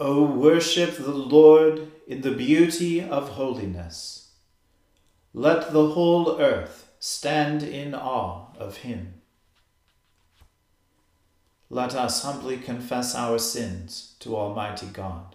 O worship the Lord in the beauty of holiness. Let the whole earth stand in awe of him. Let us humbly confess our sins to Almighty God.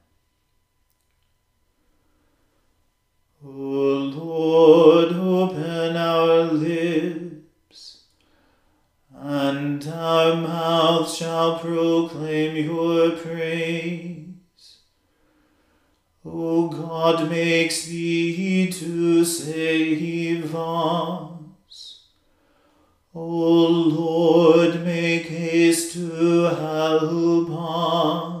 O Lord, open our lips, and our mouth shall proclaim your praise. O God, makes thee to save us. O Lord, make haste to help us.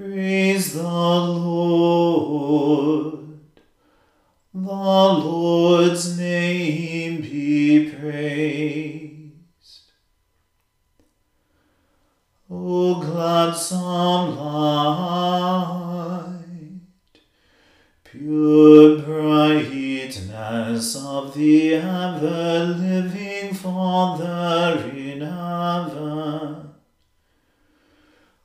Praise the Lord. The Lord's name be praised. O gladsome light, pure brightness of the ever-living Father in heaven,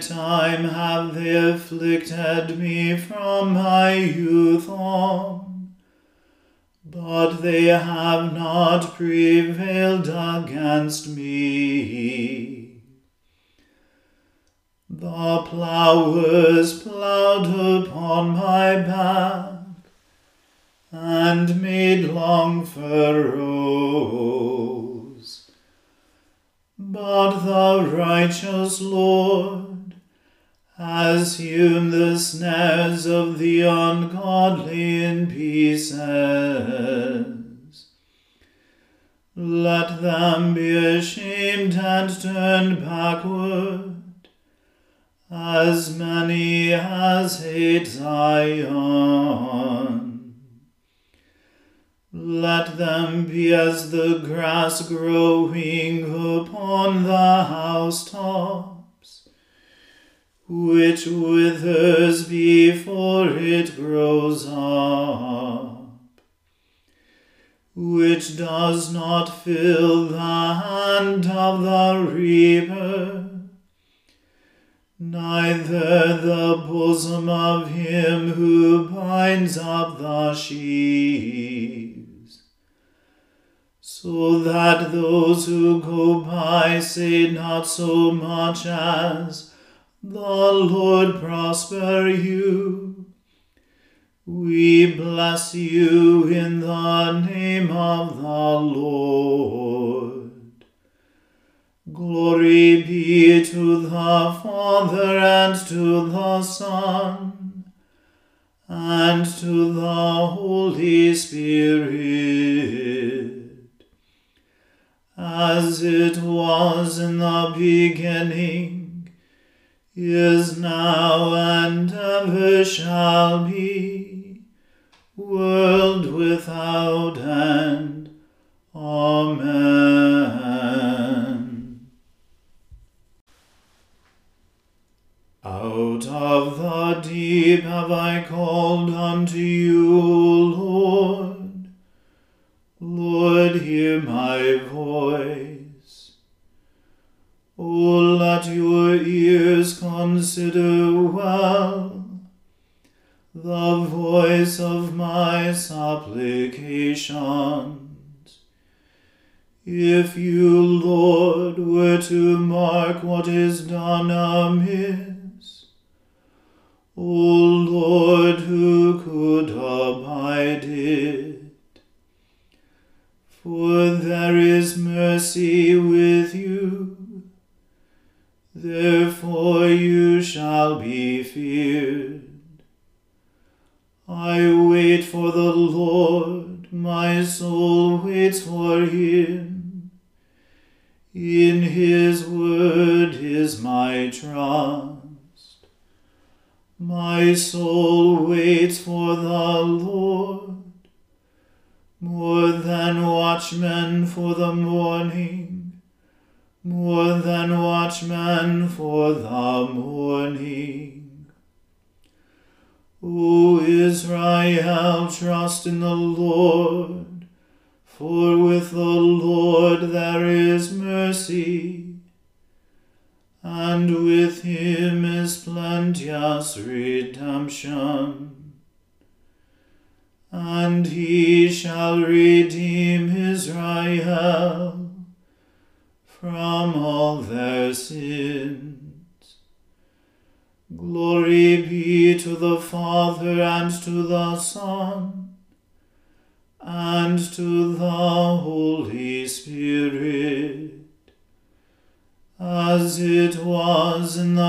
time have they afflicted me from my youth on. but they have not prevailed against me. The plowers plowed upon my back and made long furrows. But the righteous Lord hewn the snares of the ungodly in pieces. Let them be ashamed and turned backward, as many as hate Zion. Let them be as the grass growing upon the housetops, which withers before it grows up, which does not fill the hand of the reaper, neither the bosom of him who binds up the sheaves. so that those who go by say not so much as, The Lord prosper you. We bless you in the name of the Lord. Glory be to the Father and to the Son and to the Holy Spirit as it was in the beginning, is now, and ever shall be, world without end. Amen. Out of the deep have I called unto you, Lord. Lord, hear my voice. O let your ears consider well the voice of my supplications. If you, Lord, were to mark what is done amiss, O Lord, who could abide it? for there is mercy with you. Therefore you shall be feared. I wait for the Lord, my soul waits for him. In his word is my trust. My soul waits for the Lord more than watchmen for the morning, more than watchmen for the morning. O Israel, trust in the Lord, for with the Lord there is mercy, and with him is plenteous redemption and he shall redeem Israel from all their sins. Glory be to the Father and to the Son and to the Holy Spirit, as it was in the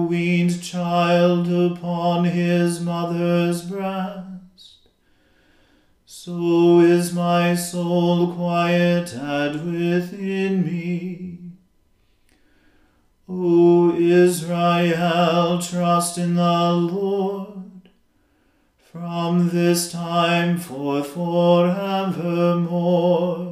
weaned child upon his mother's breast. So is my soul quieted within me. O Israel, trust in the Lord from this time forth forevermore.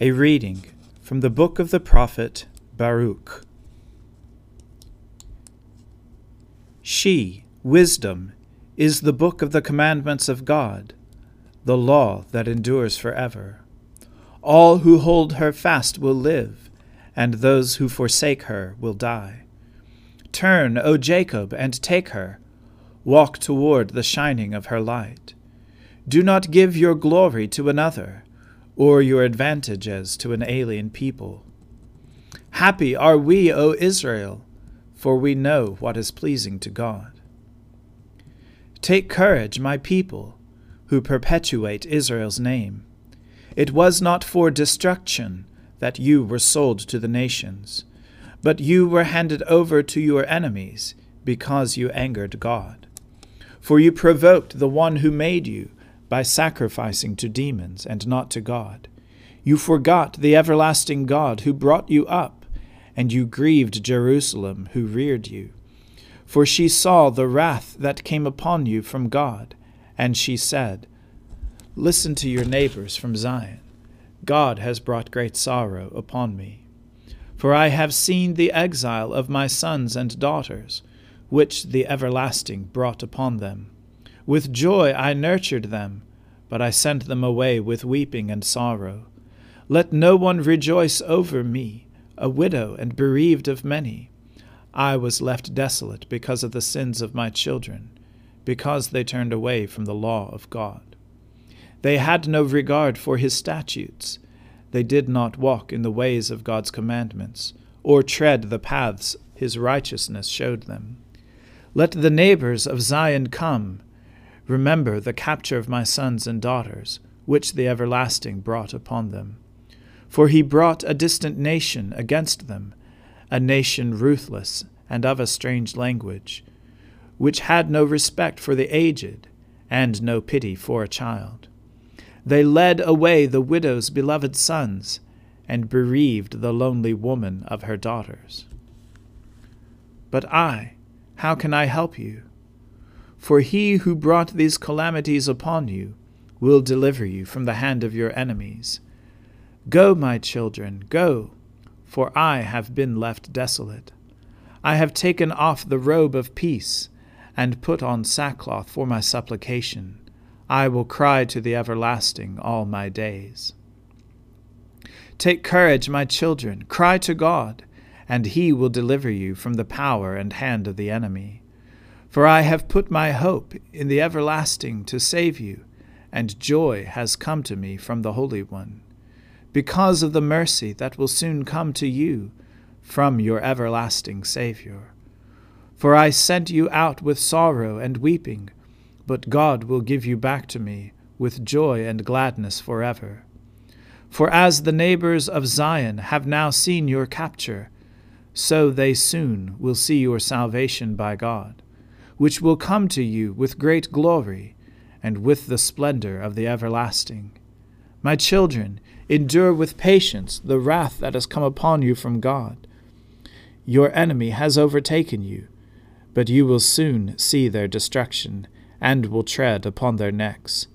A reading from the book of the prophet Baruch. She, wisdom, is the book of the commandments of God, the law that endures forever. All who hold her fast will live, and those who forsake her will die. Turn, O Jacob, and take her. Walk toward the shining of her light. Do not give your glory to another, or your advantages to an alien people. Happy are we, O Israel! for we know what is pleasing to God. Take courage, my people, who perpetuate Israel's name. It was not for destruction that you were sold to the nations, but you were handed over to your enemies because you angered God. For you provoked the one who made you by sacrificing to demons and not to God. You forgot the everlasting God who brought you up and you grieved Jerusalem, who reared you. For she saw the wrath that came upon you from God, and she said, Listen to your neighbors from Zion. God has brought great sorrow upon me. For I have seen the exile of my sons and daughters, which the everlasting brought upon them. With joy I nurtured them, but I sent them away with weeping and sorrow. Let no one rejoice over me a widow and bereaved of many. I was left desolate because of the sins of my children, because they turned away from the law of God. They had no regard for his statutes. They did not walk in the ways of God's commandments, or tread the paths his righteousness showed them. Let the neighbors of Zion come. Remember the capture of my sons and daughters, which the everlasting brought upon them. For he brought a distant nation against them, a nation ruthless and of a strange language, which had no respect for the aged, and no pity for a child. They led away the widow's beloved sons, and bereaved the lonely woman of her daughters. But I, how can I help you? For he who brought these calamities upon you will deliver you from the hand of your enemies Go, my children, go, for I have been left desolate. I have taken off the robe of peace, and put on sackcloth for my supplication. I will cry to the everlasting all my days. Take courage, my children, cry to God, and he will deliver you from the power and hand of the enemy. For I have put my hope in the everlasting to save you, and joy has come to me from the Holy One because of the mercy that will soon come to you from your everlasting Saviour. For I sent you out with sorrow and weeping, but God will give you back to me with joy and gladness forever. For as the neighbors of Zion have now seen your capture, so they soon will see your salvation by God, which will come to you with great glory and with the splendor of the everlasting. My children, Endure with patience the wrath that has come upon you from God. Your enemy has overtaken you, but you will soon see their destruction, and will tread upon their necks.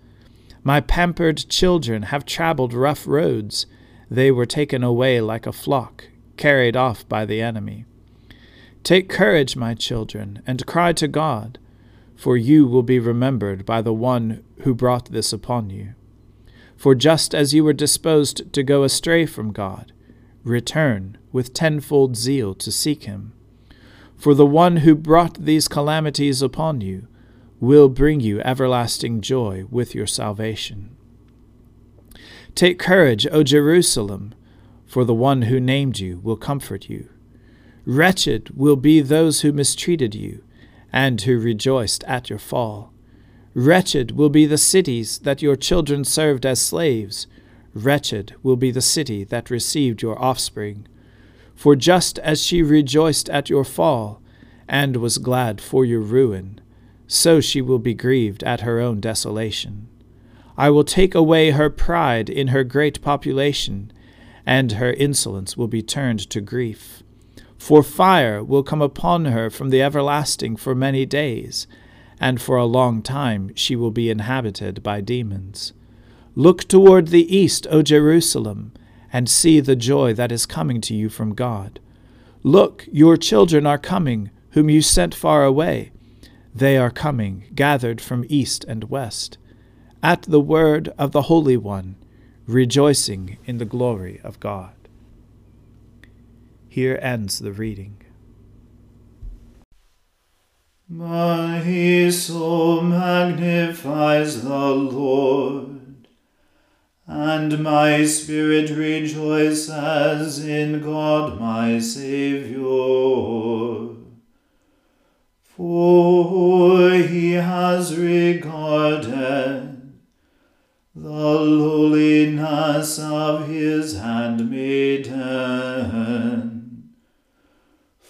My pampered children have travelled rough roads. They were taken away like a flock, carried off by the enemy. Take courage, my children, and cry to God, for you will be remembered by the one who brought this upon you. For just as you were disposed to go astray from God, return with tenfold zeal to seek him. For the one who brought these calamities upon you will bring you everlasting joy with your salvation. Take courage, O Jerusalem, for the one who named you will comfort you. Wretched will be those who mistreated you, and who rejoiced at your fall. Wretched will be the cities that your children served as slaves. Wretched will be the city that received your offspring. For just as she rejoiced at your fall, and was glad for your ruin, so she will be grieved at her own desolation. I will take away her pride in her great population, and her insolence will be turned to grief. For fire will come upon her from the everlasting for many days, and for a long time she will be inhabited by demons. Look toward the east, O Jerusalem, and see the joy that is coming to you from God. Look, your children are coming, whom you sent far away. They are coming, gathered from east and west, at the word of the Holy One, rejoicing in the glory of God. Here ends the reading. My soul magnifies the Lord, and my spirit rejoices in God my Saviour for he has regarded the lowliness of his handmaiden.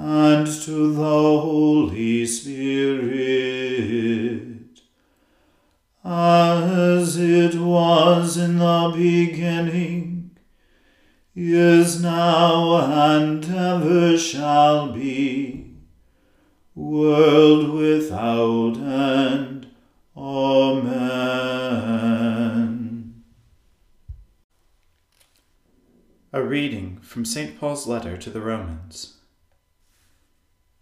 and to the Holy Spirit, as it was in the beginning is now and ever shall be, world without end. Amen. A reading from St. Paul's letter to the Romans.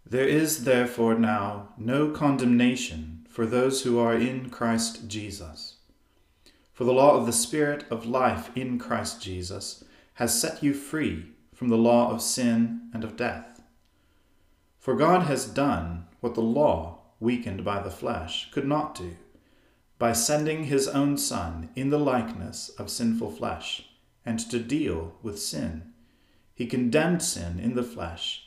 There is therefore now no condemnation for those who are in Christ Jesus. For the law of the Spirit of life in Christ Jesus has set you free from the law of sin and of death. For God has done what the law, weakened by the flesh, could not do, by sending his own Son in the likeness of sinful flesh, and to deal with sin. He condemned sin in the flesh,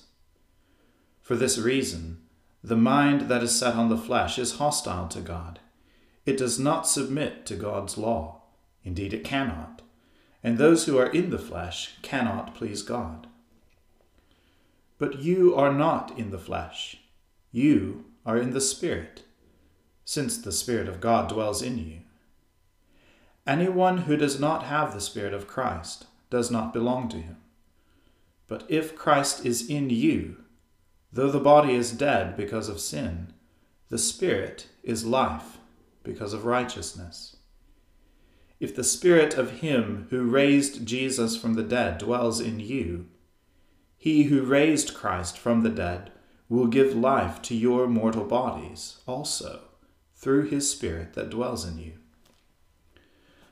For this reason, the mind that is set on the flesh is hostile to God. It does not submit to God's law. Indeed, it cannot. And those who are in the flesh cannot please God. But you are not in the flesh. You are in the Spirit, since the Spirit of God dwells in you. Anyone who does not have the Spirit of Christ does not belong to him. But if Christ is in you, though the body is dead because of sin, the Spirit is life because of righteousness. If the Spirit of Him who raised Jesus from the dead dwells in you, He who raised Christ from the dead will give life to your mortal bodies also through His Spirit that dwells in you.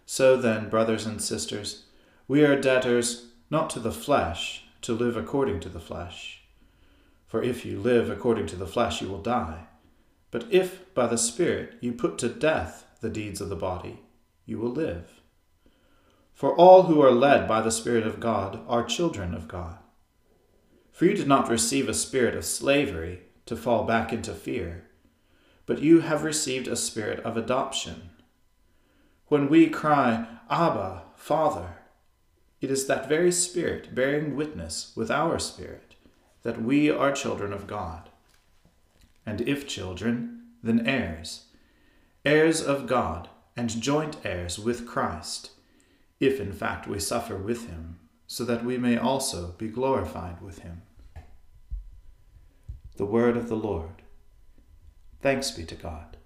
So then, brothers and sisters, we are debtors not to the flesh to live according to the flesh. For if you live according to the flesh, you will die. But if by the Spirit you put to death the deeds of the body, you will live. For all who are led by the Spirit of God are children of God. For you did not receive a spirit of slavery to fall back into fear, but you have received a spirit of adoption when we cry, Abba, Father, it is that very Spirit bearing witness with our spirit that we are children of God. And if children, then heirs, heirs of God, and joint heirs with Christ, if in fact we suffer with him, so that we may also be glorified with him. The Word of the Lord. Thanks be to God.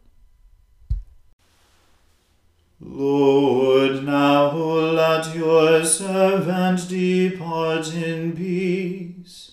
Lord, now let your servant depart in peace,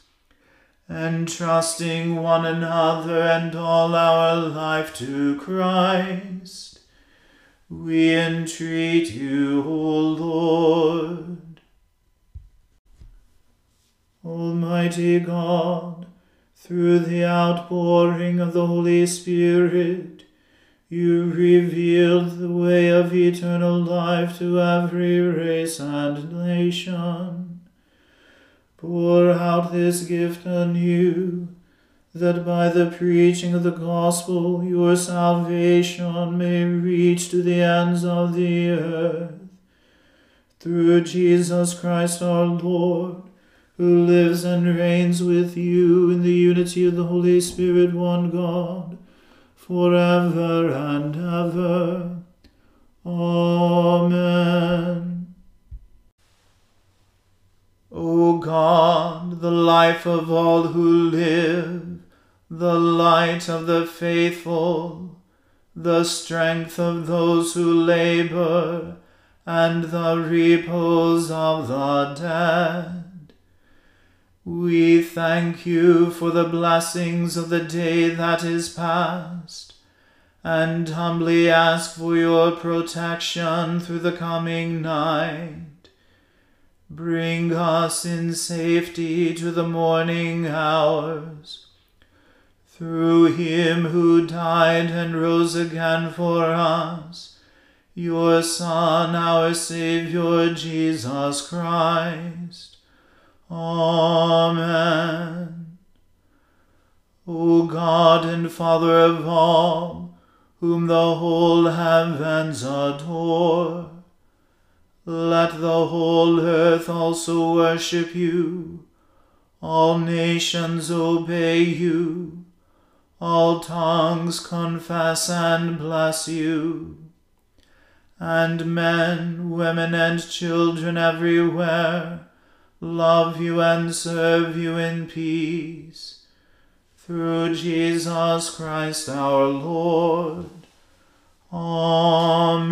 entrusting one another and all our life to Christ we entreat you, O Lord. Almighty God, through the outpouring of the Holy Spirit, you revealed the way of eternal life to every race and nation. Pour out this gift anew that by the preaching of the gospel your salvation may reach to the ends of the earth. Through Jesus Christ our Lord, who lives and reigns with you in the unity of the Holy Spirit, one God, forever and ever. Amen. O God, the life of all who live, the light of the faithful, the strength of those who labor, and the repose of the dead. We thank you for the blessings of the day that is past, and humbly ask for your protection through the coming night. Bring us in safety to the morning hours through him who died and rose again for us, your Son, our Saviour, Jesus Christ. Amen. O God and Father of all, whom the whole heavens adore, let the whole earth also worship you, all nations obey you all tongues confess and bless you. And men, women, and children everywhere love you and serve you in peace. Through Jesus Christ our Lord. Amen.